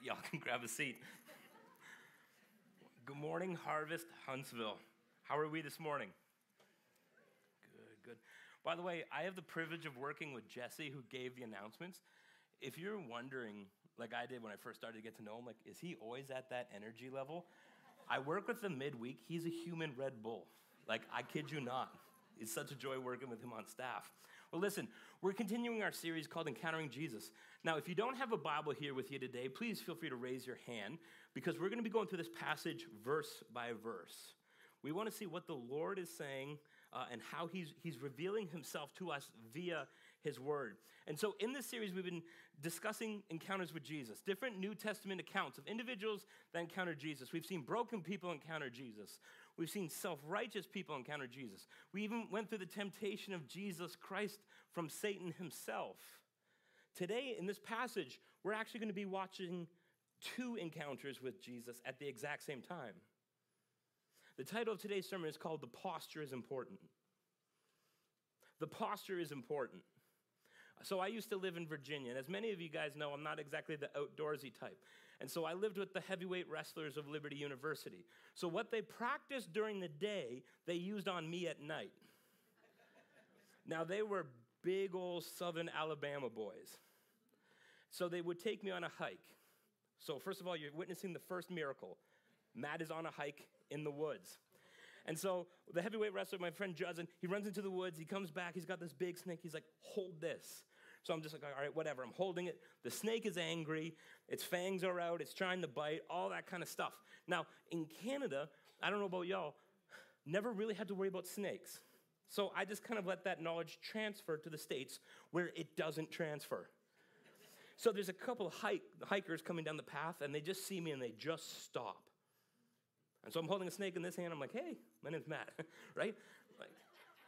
y'all can grab a seat. Good morning, Harvest Huntsville. How are we this morning? Good, good. By the way, I have the privilege of working with Jesse, who gave the announcements. If you're wondering, like I did when I first started to get to know him, like, is he always at that energy level? I work with him midweek. He's a human Red Bull. Like, I kid you not. It's such a joy working with him on staff. Well, listen, we're continuing our series called Encountering Jesus. Now, if you don't have a Bible here with you today, please feel free to raise your hand because we're going to be going through this passage verse by verse. We want to see what the Lord is saying uh, and how he's, he's revealing himself to us via his word. And so, in this series, we've been discussing encounters with Jesus, different New Testament accounts of individuals that encounter Jesus. We've seen broken people encounter Jesus, we've seen self righteous people encounter Jesus. We even went through the temptation of Jesus Christ from Satan himself. Today, in this passage, we're actually going to be watching two encounters with Jesus at the exact same time. The title of today's sermon is called The Posture is Important. The posture is important. So I used to live in Virginia, and as many of you guys know, I'm not exactly the outdoorsy type. And so I lived with the heavyweight wrestlers of Liberty University. So what they practiced during the day, they used on me at night. now they were big old southern Alabama boys. So they would take me on a hike. So first of all, you're witnessing the first miracle. Matt is on a hike in the woods. And so the heavyweight wrestler, my friend Judson, he runs into the woods. He comes back. He's got this big snake. He's like, hold this. So I'm just like, all right, whatever. I'm holding it. The snake is angry. Its fangs are out. It's trying to bite, all that kind of stuff. Now, in Canada, I don't know about y'all, never really had to worry about snakes. So I just kind of let that knowledge transfer to the States where it doesn't transfer. So there's a couple of hike, hikers coming down the path, and they just see me and they just stop. And so I'm holding a snake in this hand. I'm like, hey, my name's Matt, right? Like,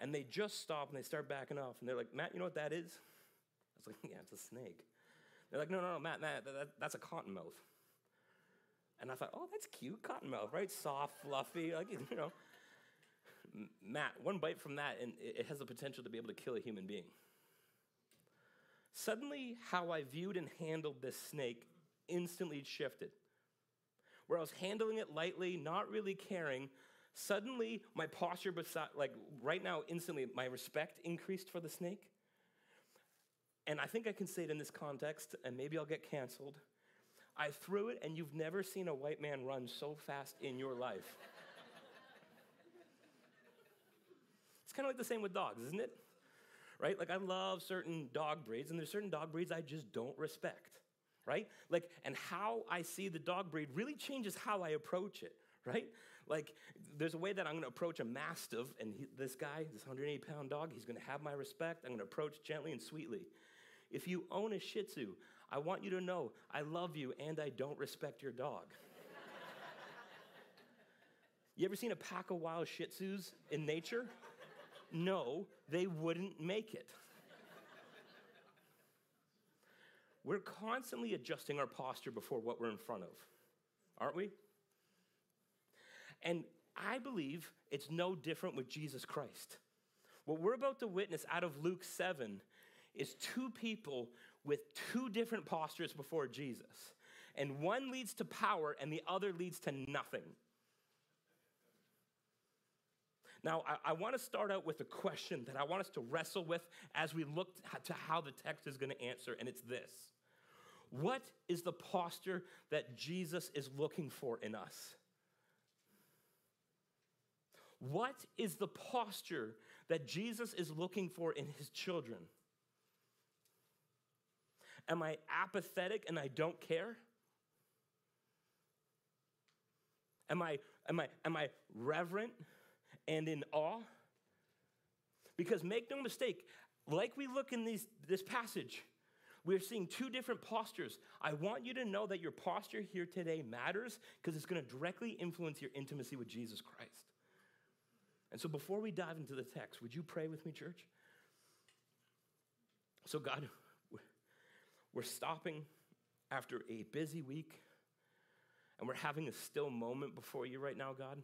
and they just stop and they start backing off. And they're like, Matt, you know what that is? Was like, yeah, it's a snake. They're like, no, no, no, Matt, Matt, that, that's a cottonmouth. And I thought, oh, that's cute, cottonmouth, right? Soft, fluffy, like, you know. Matt, one bite from that, and it has the potential to be able to kill a human being. Suddenly, how I viewed and handled this snake instantly shifted where I was handling it lightly, not really caring, suddenly my posture, beside, like right now, instantly, my respect increased for the snake. And I think I can say it in this context, and maybe I'll get canceled. I threw it, and you've never seen a white man run so fast in your life. it's kind of like the same with dogs, isn't it? Right? Like, I love certain dog breeds, and there's certain dog breeds I just don't respect right? Like, and how I see the dog breed really changes how I approach it, right? Like, there's a way that I'm gonna approach a mastiff, and he, this guy, this 180 pound dog, he's gonna have my respect. I'm gonna approach gently and sweetly. If you own a Shih Tzu, I want you to know I love you and I don't respect your dog. you ever seen a pack of wild Shih Tzus in nature? No, they wouldn't make it. we're constantly adjusting our posture before what we're in front of, aren't we? And I believe it's no different with Jesus Christ. What we're about to witness out of Luke 7 is two people with two different postures before Jesus. And one leads to power and the other leads to nothing. Now, I, I want to start out with a question that I want us to wrestle with as we look to how the text is going to answer, and it's this what is the posture that Jesus is looking for in us? What is the posture that Jesus is looking for in his children? Am I apathetic and I don't care? Am I, am I, am I reverent and in awe? Because make no mistake, like we look in these, this passage, we're seeing two different postures. I want you to know that your posture here today matters because it's going to directly influence your intimacy with Jesus Christ. And so before we dive into the text, would you pray with me, church? So, God, we're stopping after a busy week and we're having a still moment before you right now, God.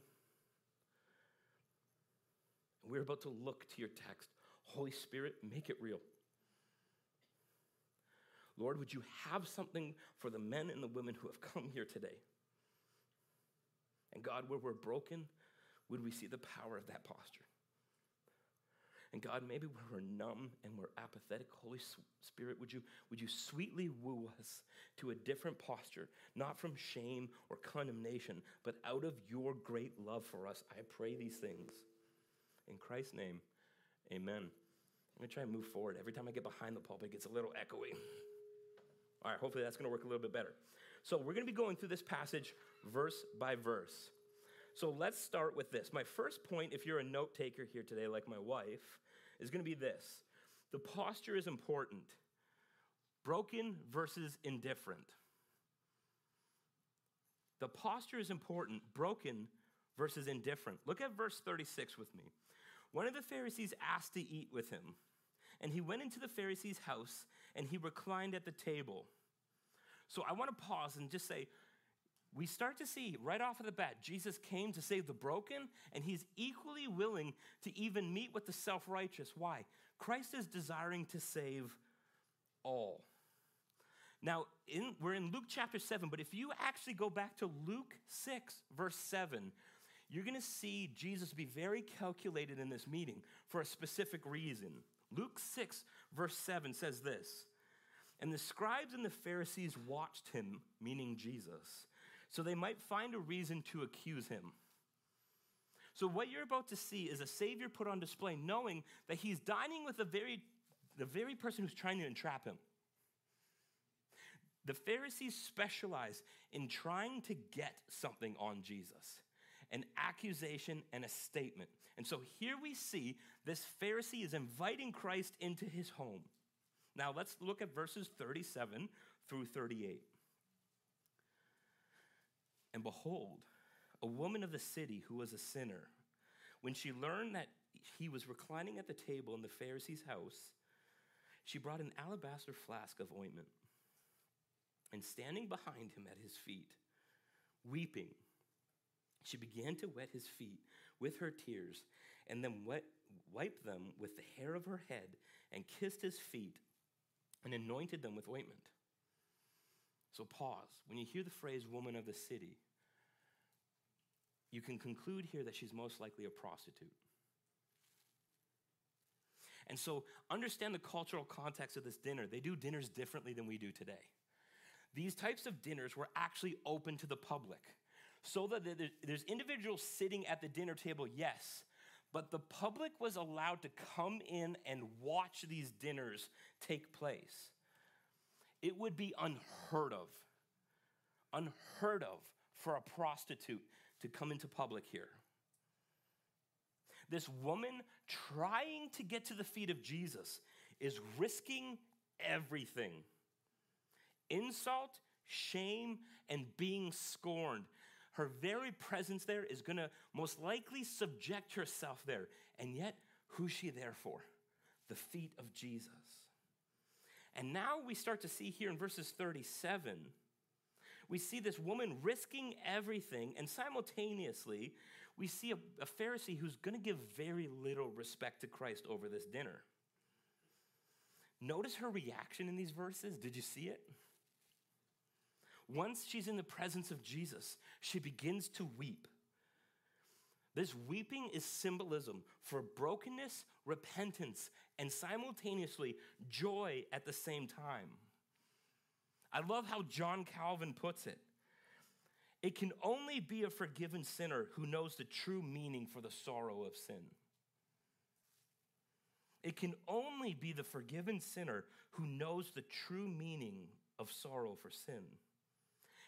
We're about to look to your text. Holy Spirit, make it real. Lord, would you have something for the men and the women who have come here today? And God, where we're broken, would we see the power of that posture? And God, maybe we're numb and we're apathetic, Holy Spirit, would you, would you sweetly woo us to a different posture, not from shame or condemnation, but out of your great love for us? I pray these things. In Christ's name, amen. I'm going to try and move forward. Every time I get behind the pulpit, it gets a little echoey. All right, hopefully that's going to work a little bit better. So we're going to be going through this passage verse by verse. So let's start with this. My first point, if you're a note taker here today, like my wife, is going to be this the posture is important. Broken versus indifferent. The posture is important, broken versus indifferent. Look at verse 36 with me. One of the Pharisees asked to eat with him, and he went into the Pharisee's house and he reclined at the table. So I want to pause and just say, we start to see right off of the bat, Jesus came to save the broken, and he's equally willing to even meet with the self righteous. Why? Christ is desiring to save all. Now, in, we're in Luke chapter 7, but if you actually go back to Luke 6, verse 7, you're going to see Jesus be very calculated in this meeting for a specific reason. Luke 6, verse 7 says this And the scribes and the Pharisees watched him, meaning Jesus so they might find a reason to accuse him. So, what you're about to see is a Savior put on display, knowing that he's dining with the very, the very person who's trying to entrap him. The Pharisees specialize in trying to get something on Jesus an accusation and a statement. And so here we see this Pharisee is inviting Christ into his home. Now let's look at verses 37 through 38. And behold, a woman of the city who was a sinner, when she learned that he was reclining at the table in the Pharisee's house, she brought an alabaster flask of ointment. And standing behind him at his feet, weeping, she began to wet his feet with her tears, and then wet, wiped them with the hair of her head, and kissed his feet, and anointed them with ointment. So pause. When you hear the phrase woman of the city, you can conclude here that she's most likely a prostitute. And so, understand the cultural context of this dinner. They do dinners differently than we do today. These types of dinners were actually open to the public. So that there's individuals sitting at the dinner table, yes, but the public was allowed to come in and watch these dinners take place. It would be unheard of, unheard of for a prostitute to come into public here. This woman trying to get to the feet of Jesus is risking everything insult, shame, and being scorned. Her very presence there is going to most likely subject herself there. And yet, who's she there for? The feet of Jesus. And now we start to see here in verses 37 we see this woman risking everything, and simultaneously, we see a, a Pharisee who's going to give very little respect to Christ over this dinner. Notice her reaction in these verses. Did you see it? Once she's in the presence of Jesus, she begins to weep. This weeping is symbolism for brokenness, repentance, and simultaneously joy at the same time. I love how John Calvin puts it. It can only be a forgiven sinner who knows the true meaning for the sorrow of sin. It can only be the forgiven sinner who knows the true meaning of sorrow for sin.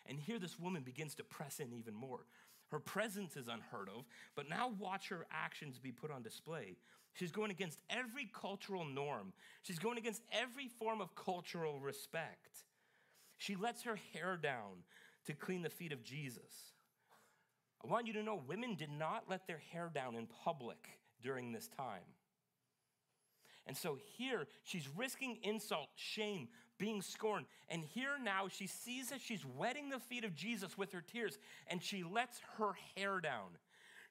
And here this woman begins to press in even more. Her presence is unheard of, but now watch her actions be put on display. She's going against every cultural norm, she's going against every form of cultural respect. She lets her hair down to clean the feet of Jesus. I want you to know women did not let their hair down in public during this time. And so here she's risking insult, shame, being scorned. And here now she sees that she's wetting the feet of Jesus with her tears and she lets her hair down.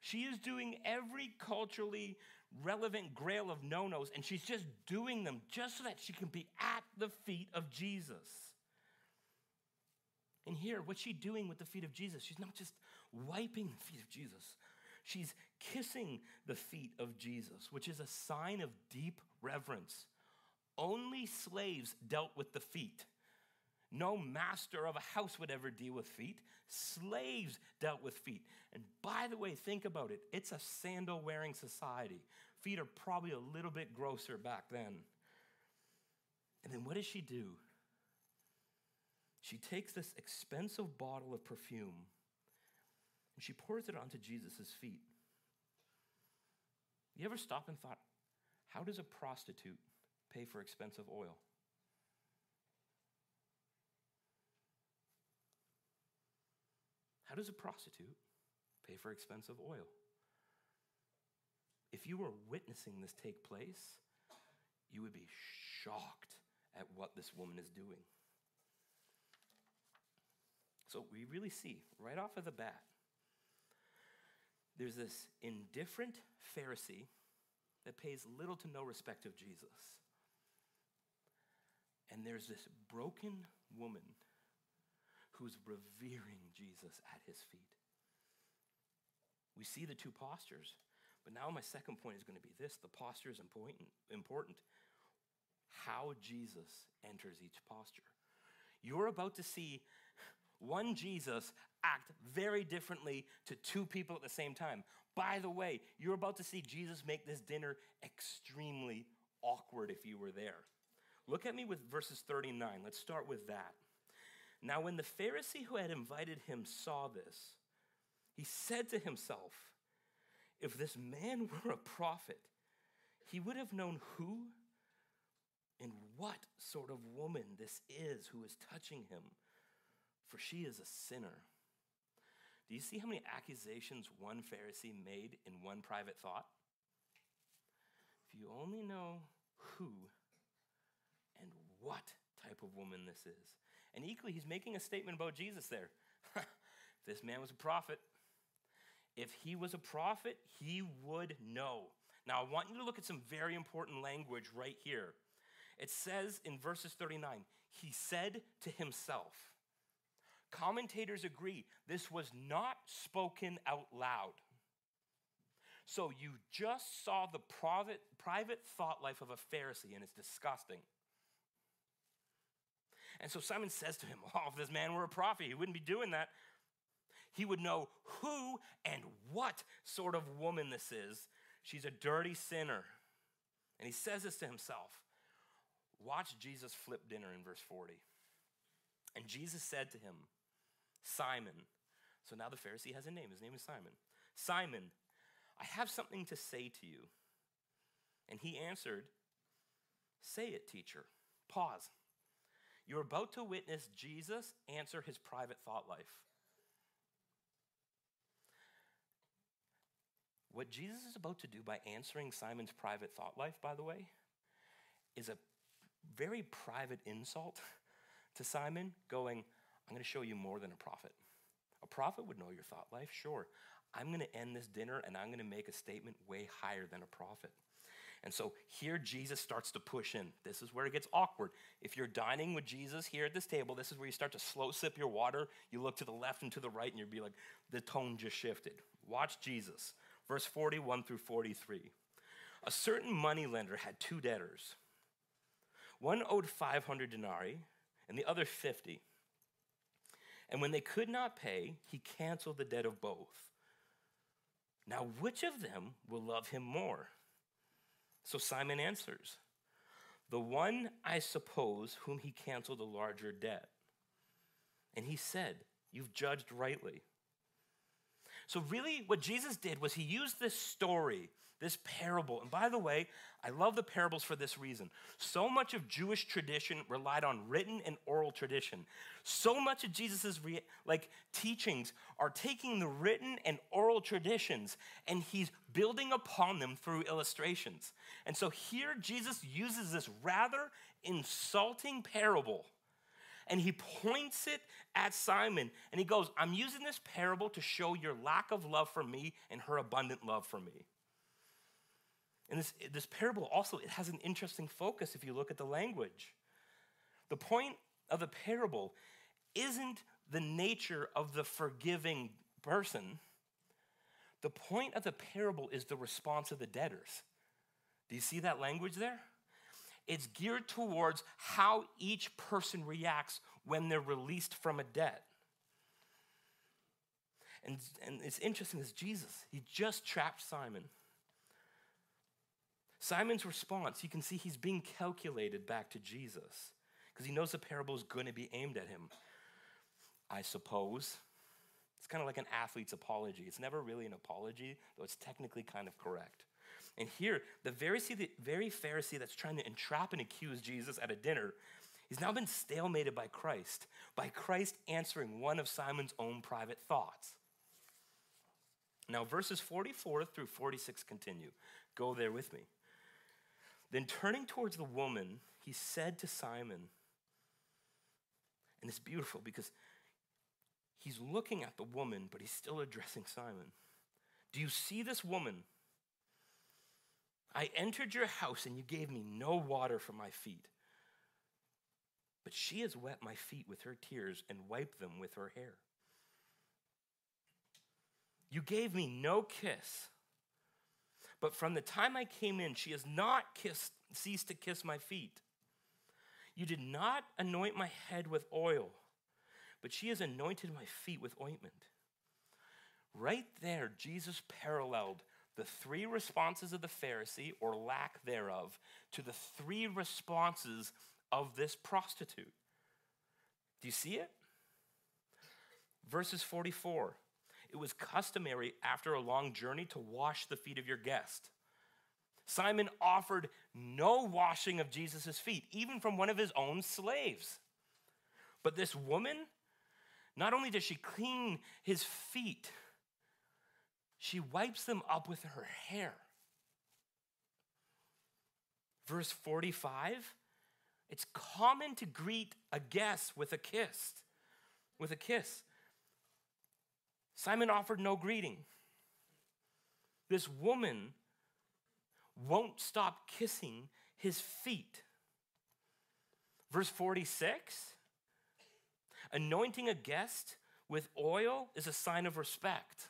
She is doing every culturally relevant grail of no nos, and she's just doing them just so that she can be at the feet of Jesus. And here, what's she doing with the feet of Jesus? She's not just wiping the feet of Jesus, she's kissing the feet of Jesus, which is a sign of deep reverence. Only slaves dealt with the feet. No master of a house would ever deal with feet. Slaves dealt with feet. And by the way, think about it it's a sandal wearing society. Feet are probably a little bit grosser back then. And then what does she do? She takes this expensive bottle of perfume and she pours it onto Jesus' feet. You ever stop and thought, how does a prostitute pay for expensive oil? How does a prostitute pay for expensive oil? If you were witnessing this take place, you would be shocked at what this woman is doing. So we really see right off of the bat there's this indifferent Pharisee that pays little to no respect of Jesus. And there's this broken woman who's revering Jesus at his feet. We see the two postures, but now my second point is going to be this the posture is important. important. How Jesus enters each posture. You're about to see one Jesus act very differently to two people at the same time. By the way, you're about to see Jesus make this dinner extremely awkward if you were there. Look at me with verses 39. Let's start with that. Now, when the Pharisee who had invited him saw this, he said to himself, If this man were a prophet, he would have known who and what sort of woman this is who is touching him for she is a sinner. Do you see how many accusations one Pharisee made in one private thought? If you only know who and what type of woman this is. And equally, he's making a statement about Jesus there. this man was a prophet, if he was a prophet, he would know. Now, I want you to look at some very important language right here. It says in verses 39, he said to himself. Commentators agree this was not spoken out loud. So you just saw the private, thought life of a Pharisee, and it's disgusting. And so Simon says to him, Oh, if this man were a prophet, he wouldn't be doing that. He would know who and what sort of woman this is. She's a dirty sinner. And he says this to himself. Watch Jesus flip dinner in verse 40. And Jesus said to him, Simon. So now the Pharisee has a name. His name is Simon. Simon, I have something to say to you. And he answered, Say it, teacher. Pause. You're about to witness Jesus answer his private thought life. What Jesus is about to do by answering Simon's private thought life, by the way, is a very private insult to Simon, going, I'm going to show you more than a prophet. A prophet would know your thought life, sure. I'm going to end this dinner and I'm going to make a statement way higher than a prophet. And so here Jesus starts to push in. This is where it gets awkward. If you're dining with Jesus here at this table, this is where you start to slow sip your water. You look to the left and to the right, and you'll be like, the tone just shifted. Watch Jesus. Verse 41 through 43. A certain money lender had two debtors. One owed 500 denarii, and the other 50. And when they could not pay, he canceled the debt of both. Now, which of them will love him more? So Simon answers, The one, I suppose, whom he canceled the larger debt. And he said, You've judged rightly. So, really, what Jesus did was he used this story this parable. And by the way, I love the parables for this reason. So much of Jewish tradition relied on written and oral tradition. So much of Jesus's re- like teachings are taking the written and oral traditions and he's building upon them through illustrations. And so here Jesus uses this rather insulting parable and he points it at Simon and he goes, I'm using this parable to show your lack of love for me and her abundant love for me. And this, this parable also it has an interesting focus if you look at the language. The point of the parable isn't the nature of the forgiving person. The point of the parable is the response of the debtors. Do you see that language there? It's geared towards how each person reacts when they're released from a debt. And, and it's interesting is Jesus, he just trapped Simon. Simon's response, you can see he's being calculated back to Jesus because he knows the parable is going to be aimed at him. I suppose. It's kind of like an athlete's apology. It's never really an apology, though it's technically kind of correct. And here, the very, Pharisee that's trying to entrap and accuse Jesus at a dinner, he's now been stalemated by Christ, by Christ answering one of Simon's own private thoughts. Now, verses 44 through 46 continue. Go there with me. Then turning towards the woman, he said to Simon, and it's beautiful because he's looking at the woman, but he's still addressing Simon. Do you see this woman? I entered your house and you gave me no water for my feet. But she has wet my feet with her tears and wiped them with her hair. You gave me no kiss. But from the time I came in, she has not kissed, ceased to kiss my feet. You did not anoint my head with oil, but she has anointed my feet with ointment. Right there, Jesus paralleled the three responses of the Pharisee, or lack thereof, to the three responses of this prostitute. Do you see it? Verses 44 It was customary after a long journey to wash the feet of your guest. Simon offered no washing of Jesus' feet, even from one of his own slaves. But this woman, not only does she clean his feet, she wipes them up with her hair. Verse 45 it's common to greet a guest with a kiss. With a kiss. Simon offered no greeting. This woman won't stop kissing his feet. Verse 46 anointing a guest with oil is a sign of respect.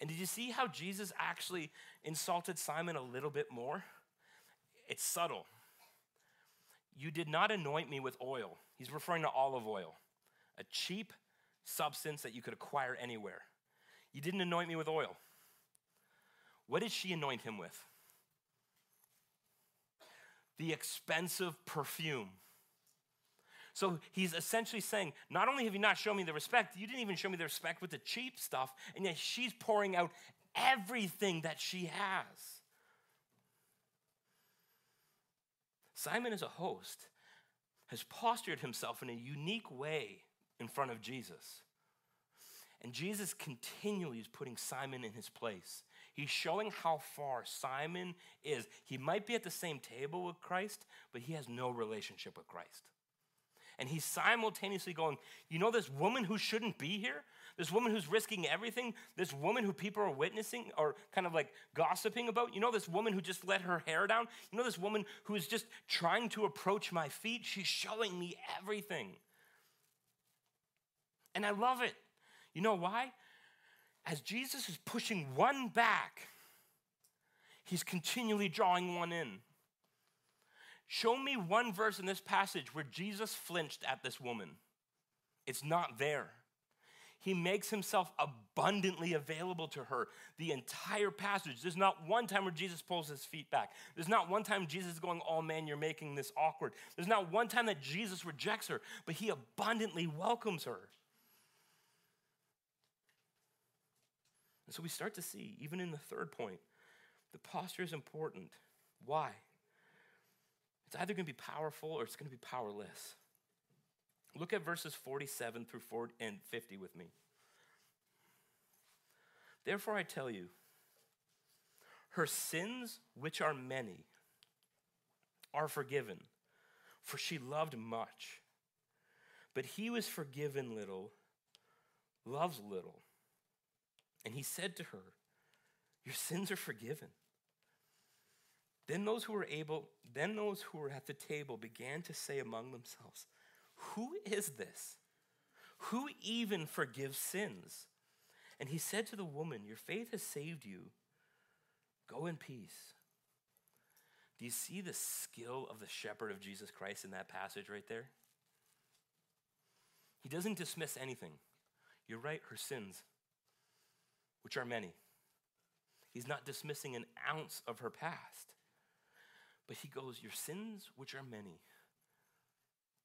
And did you see how Jesus actually insulted Simon a little bit more? It's subtle. You did not anoint me with oil. He's referring to olive oil, a cheap substance that you could acquire anywhere. You didn't anoint me with oil. What did she anoint him with? the expensive perfume. So he's essentially saying, not only have you not shown me the respect, you didn't even show me the respect with the cheap stuff, and yet she's pouring out everything that she has. Simon, as a host, has postured himself in a unique way in front of Jesus. And Jesus continually is putting Simon in his place. He's showing how far Simon is. He might be at the same table with Christ, but he has no relationship with Christ. And he's simultaneously going, You know, this woman who shouldn't be here, this woman who's risking everything, this woman who people are witnessing or kind of like gossiping about, you know, this woman who just let her hair down, you know, this woman who is just trying to approach my feet, she's showing me everything. And I love it. You know why? as Jesus is pushing one back, he's continually drawing one in. Show me one verse in this passage where Jesus flinched at this woman. It's not there. He makes himself abundantly available to her the entire passage. There's not one time where Jesus pulls his feet back. There's not one time Jesus is going, Oh man, you're making this awkward. There's not one time that Jesus rejects her, but he abundantly welcomes her. And so we start to see, even in the third point, the posture is important. Why? It's either going to be powerful or it's going to be powerless. Look at verses 47 through 40 and 50 with me. Therefore, I tell you, her sins, which are many, are forgiven, for she loved much. But he was forgiven little loves little. And he said to her, Your sins are forgiven. Then those who were able, then those who were at the table began to say among themselves, Who is this? Who even forgives sins? And he said to the woman, Your faith has saved you. Go in peace. Do you see the skill of the shepherd of Jesus Christ in that passage right there? He doesn't dismiss anything. You're right, her sins, which are many. He's not dismissing an ounce of her past. But he goes, Your sins, which are many,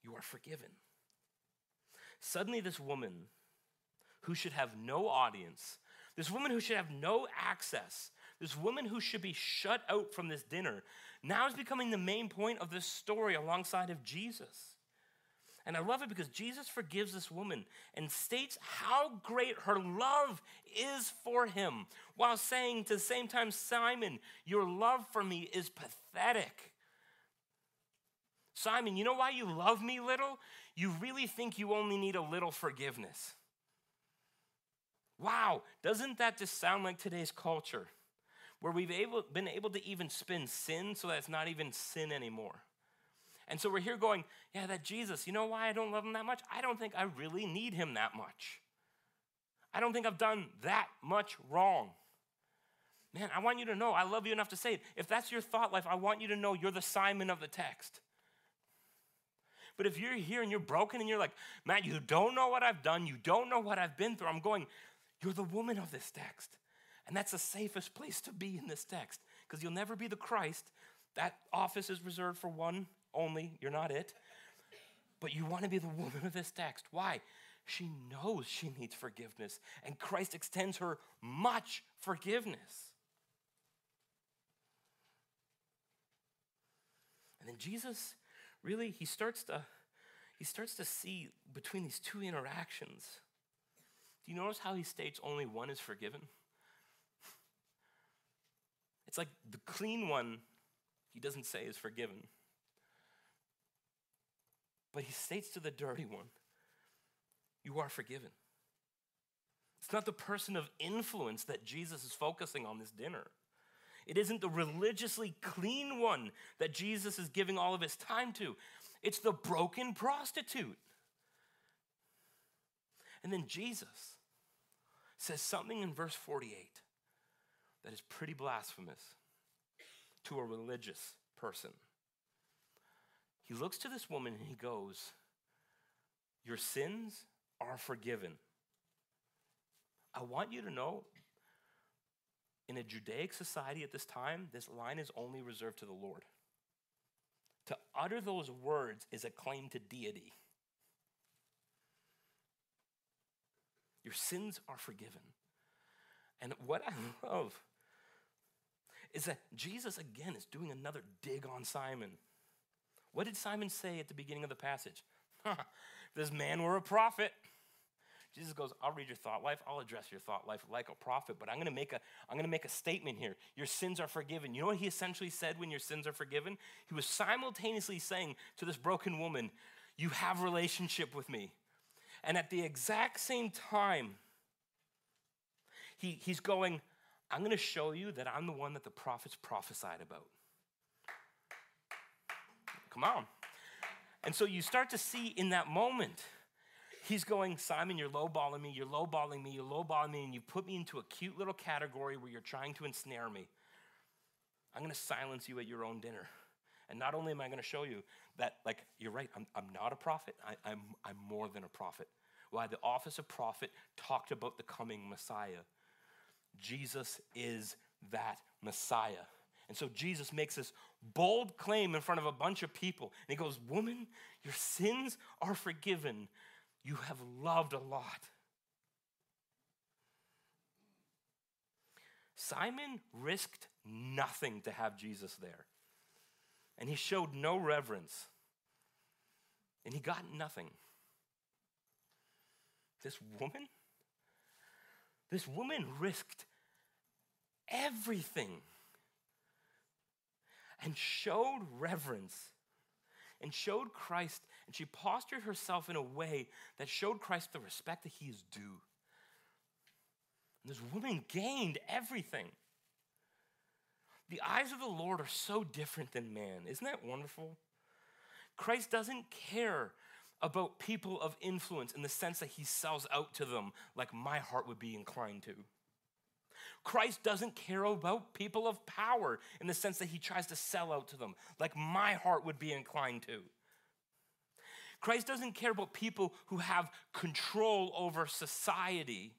you are forgiven. Suddenly, this woman who should have no audience, this woman who should have no access, this woman who should be shut out from this dinner, now is becoming the main point of this story alongside of Jesus. And I love it because Jesus forgives this woman and states how great her love is for him, while saying to the same time, Simon, your love for me is pathetic. Simon, you know why you love me little? You really think you only need a little forgiveness. Wow, doesn't that just sound like today's culture? Where we've able, been able to even spin sin so that it's not even sin anymore. And so we're here going, yeah, that Jesus, you know why I don't love him that much? I don't think I really need him that much. I don't think I've done that much wrong. Man, I want you to know I love you enough to say it. If that's your thought life, I want you to know you're the Simon of the text. But if you're here and you're broken and you're like, Matt, you don't know what I've done, you don't know what I've been through, I'm going, you're the woman of this text. And that's the safest place to be in this text because you'll never be the Christ. That office is reserved for one only, you're not it. But you want to be the woman of this text. Why? She knows she needs forgiveness, and Christ extends her much forgiveness. And then Jesus really he starts to he starts to see between these two interactions. Do you notice how he states only one is forgiven? It's like the clean one he doesn't say is forgiven. But he states to the dirty one, You are forgiven. It's not the person of influence that Jesus is focusing on this dinner. It isn't the religiously clean one that Jesus is giving all of his time to. It's the broken prostitute. And then Jesus says something in verse 48 that is pretty blasphemous to a religious person. He looks to this woman and he goes, Your sins are forgiven. I want you to know, in a Judaic society at this time, this line is only reserved to the Lord. To utter those words is a claim to deity. Your sins are forgiven. And what I love is that Jesus, again, is doing another dig on Simon. What did Simon say at the beginning of the passage? if this man were a prophet, Jesus goes, I'll read your thought life. I'll address your thought life like a prophet, but I'm going to make a I'm going to make a statement here. Your sins are forgiven. You know what he essentially said when your sins are forgiven? He was simultaneously saying to this broken woman, "You have relationship with me." And at the exact same time, he, he's going, I'm going to show you that I'm the one that the prophets prophesied about. Come on. And so you start to see in that moment, he's going, Simon, you're lowballing me, you're lowballing me, you're lowballing me, and you put me into a cute little category where you're trying to ensnare me. I'm going to silence you at your own dinner. And not only am I going to show you that, like, you're right, I'm, I'm not a prophet, I, I'm, I'm more than a prophet. Why? The office of prophet talked about the coming Messiah. Jesus is that Messiah. And so Jesus makes this bold claim in front of a bunch of people. And he goes, Woman, your sins are forgiven. You have loved a lot. Simon risked nothing to have Jesus there. And he showed no reverence. And he got nothing. This woman, this woman risked everything and showed reverence and showed Christ, and she postured herself in a way that showed Christ the respect that he is due. And this woman gained everything. The eyes of the Lord are so different than man. Isn't that wonderful? Christ doesn't care about people of influence in the sense that he sells out to them like my heart would be inclined to. Christ doesn't care about people of power in the sense that he tries to sell out to them like my heart would be inclined to. Christ doesn't care about people who have control over society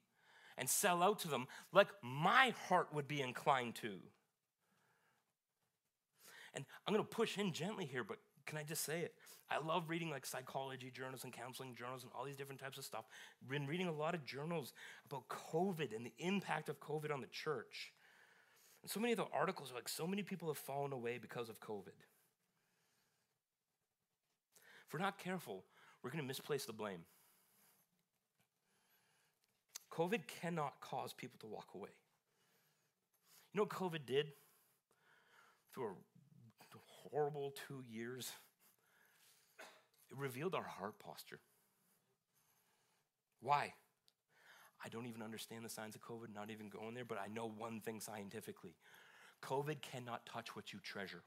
and sell out to them like my heart would be inclined to. And I'm going to push in gently here, but can I just say it? I love reading like psychology journals and counseling journals and all these different types of stuff. Been reading a lot of journals about COVID and the impact of COVID on the church. And so many of the articles are like, so many people have fallen away because of COVID. If we're not careful, we're going to misplace the blame. COVID cannot cause people to walk away. You know what COVID did? Through a horrible two years, it revealed our heart posture. Why? I don't even understand the signs of COVID, not even going there, but I know one thing scientifically COVID cannot touch what you treasure.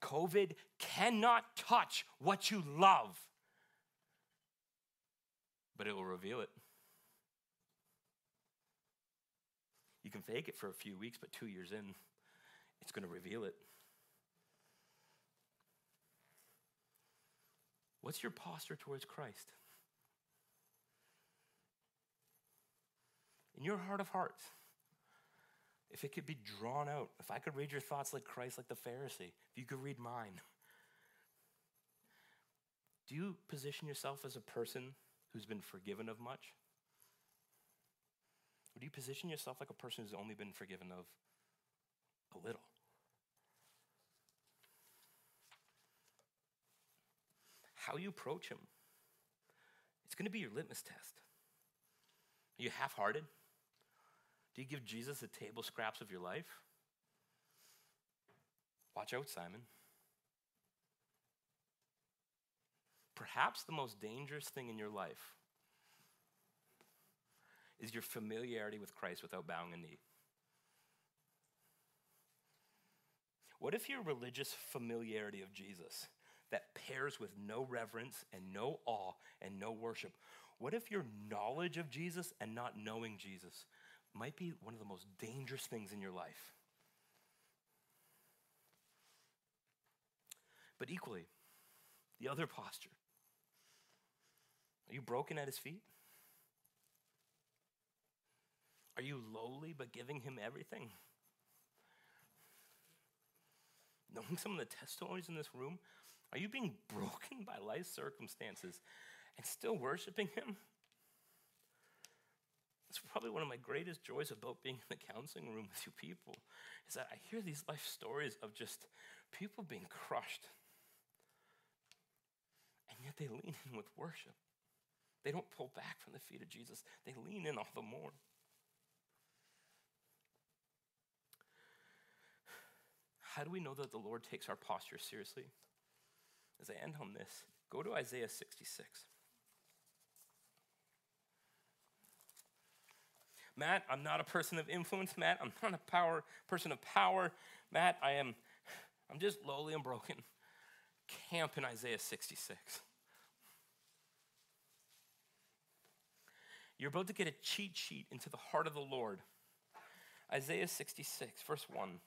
COVID cannot touch what you love, but it will reveal it. You can fake it for a few weeks, but two years in, it's going to reveal it. What's your posture towards Christ? In your heart of hearts, if it could be drawn out, if I could read your thoughts like Christ, like the Pharisee, if you could read mine, do you position yourself as a person who's been forgiven of much? Or do you position yourself like a person who's only been forgiven of a little? How you approach him, it's going to be your litmus test. Are you half hearted? Do you give Jesus the table scraps of your life? Watch out, Simon. Perhaps the most dangerous thing in your life is your familiarity with Christ without bowing a knee. What if your religious familiarity of Jesus that pairs with no reverence and no awe and no worship? What if your knowledge of Jesus and not knowing Jesus might be one of the most dangerous things in your life. But equally, the other posture. Are you broken at his feet? Are you lowly but giving him everything? Knowing some of the testimonies in this room, are you being broken by life circumstances and still worshiping him? It's probably one of my greatest joys about being in the counseling room with you people is that I hear these life stories of just people being crushed. And yet they lean in with worship. They don't pull back from the feet of Jesus, they lean in all the more. How do we know that the Lord takes our posture seriously? As I end on this, go to Isaiah 66. Matt, I'm not a person of influence. Matt, I'm not a power person of power. Matt, I am I'm just lowly and broken. Camp in Isaiah 66. You're about to get a cheat sheet into the heart of the Lord. Isaiah 66, verse 1.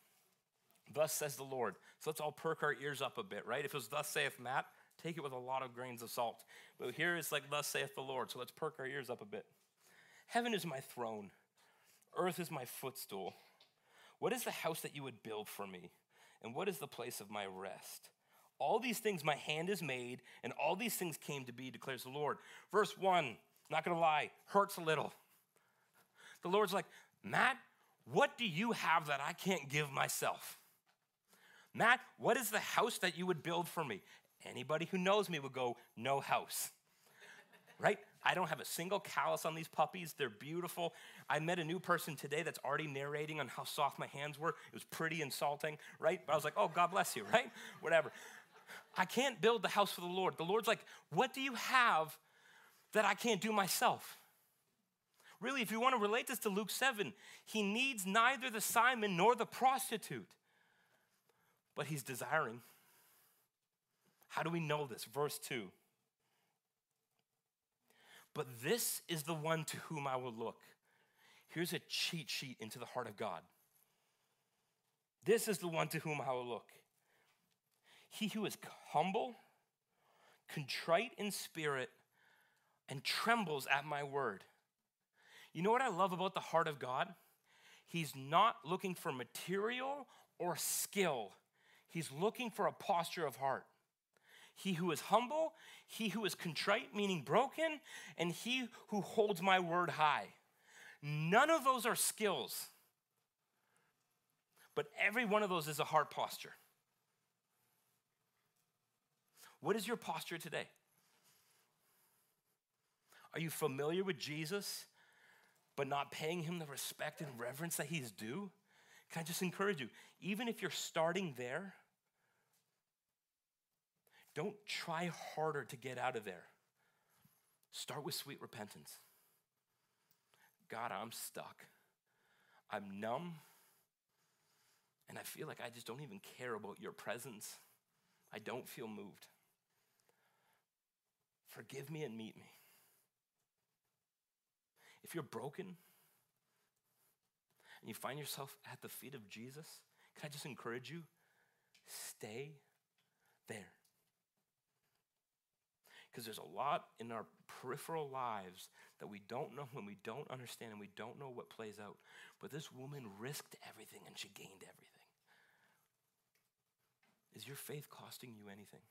Thus says the Lord. So let's all perk our ears up a bit, right? If it was thus saith Matt, take it with a lot of grains of salt. But here it's like thus saith the Lord. So let's perk our ears up a bit. Heaven is my throne, Earth is my footstool. What is the house that you would build for me? And what is the place of my rest? All these things my hand has made, and all these things came to be, declares the Lord. Verse one, not gonna lie, hurts a little. The Lord's like, Matt, what do you have that I can't give myself? Matt, what is the house that you would build for me? Anybody who knows me would go, no house. right? I don't have a single callus on these puppies. They're beautiful. I met a new person today that's already narrating on how soft my hands were. It was pretty insulting, right? But I was like, oh, God bless you, right? Whatever. I can't build the house for the Lord. The Lord's like, what do you have that I can't do myself? Really, if you want to relate this to Luke 7, he needs neither the Simon nor the prostitute, but he's desiring. How do we know this? Verse 2. But this is the one to whom I will look. Here's a cheat sheet into the heart of God. This is the one to whom I will look. He who is humble, contrite in spirit, and trembles at my word. You know what I love about the heart of God? He's not looking for material or skill, He's looking for a posture of heart. He who is humble, he who is contrite, meaning broken, and he who holds my word high. None of those are skills, but every one of those is a heart posture. What is your posture today? Are you familiar with Jesus, but not paying him the respect and reverence that he's due? Can I just encourage you, even if you're starting there, don't try harder to get out of there. Start with sweet repentance. God, I'm stuck. I'm numb. And I feel like I just don't even care about your presence. I don't feel moved. Forgive me and meet me. If you're broken and you find yourself at the feet of Jesus, can I just encourage you? Stay there. Because there's a lot in our peripheral lives that we don't know and we don't understand and we don't know what plays out. But this woman risked everything and she gained everything. Is your faith costing you anything?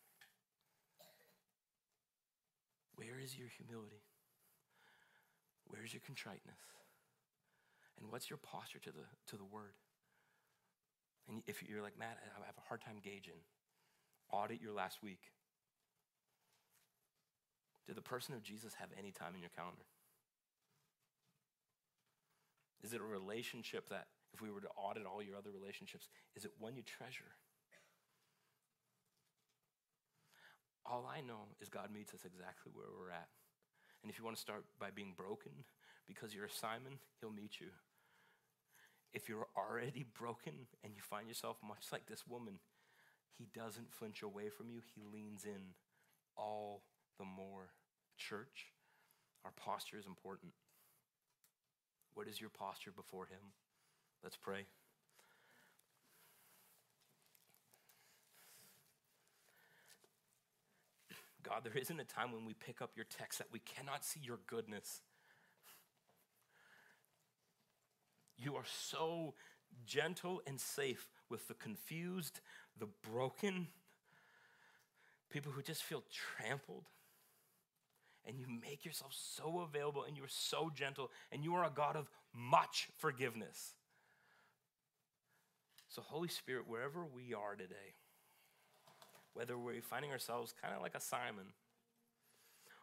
Where is your humility? Where's your contriteness? And what's your posture to the, to the word? And if you're like, Matt, I have a hard time gauging, audit your last week. Did the person of Jesus have any time in your calendar? Is it a relationship that, if we were to audit all your other relationships, is it one you treasure? All I know is God meets us exactly where we're at. And if you want to start by being broken because you're a Simon, he'll meet you. If you're already broken and you find yourself much like this woman, he doesn't flinch away from you, he leans in all the more. Church, our posture is important. What is your posture before him? Let's pray. God, there isn't a time when we pick up your text that we cannot see your goodness. You are so gentle and safe with the confused, the broken, people who just feel trampled. And you make yourself so available and you're so gentle and you are a God of much forgiveness. So, Holy Spirit, wherever we are today, whether we're finding ourselves kind of like a Simon,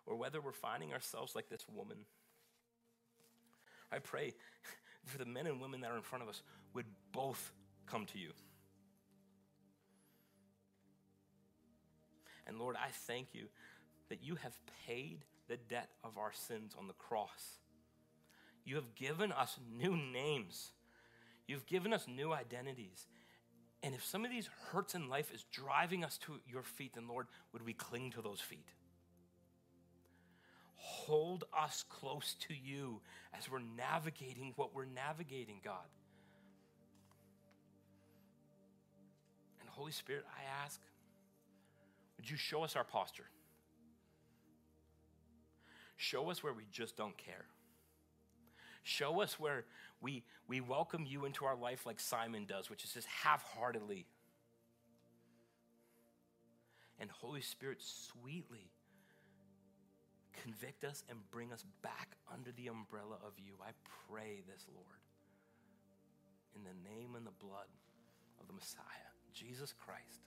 or whether we're finding ourselves like this woman. I pray for the men and women that are in front of us would both come to you. And Lord, I thank you that you have paid the debt of our sins on the cross. You have given us new names. You've given us new identities. And if some of these hurts in life is driving us to your feet, then Lord, would we cling to those feet? Hold us close to you as we're navigating what we're navigating, God. And Holy Spirit, I ask, would you show us our posture? Show us where we just don't care. Show us where we, we welcome you into our life like Simon does, which is just half heartedly. And Holy Spirit, sweetly convict us and bring us back under the umbrella of you. I pray this, Lord, in the name and the blood of the Messiah, Jesus Christ.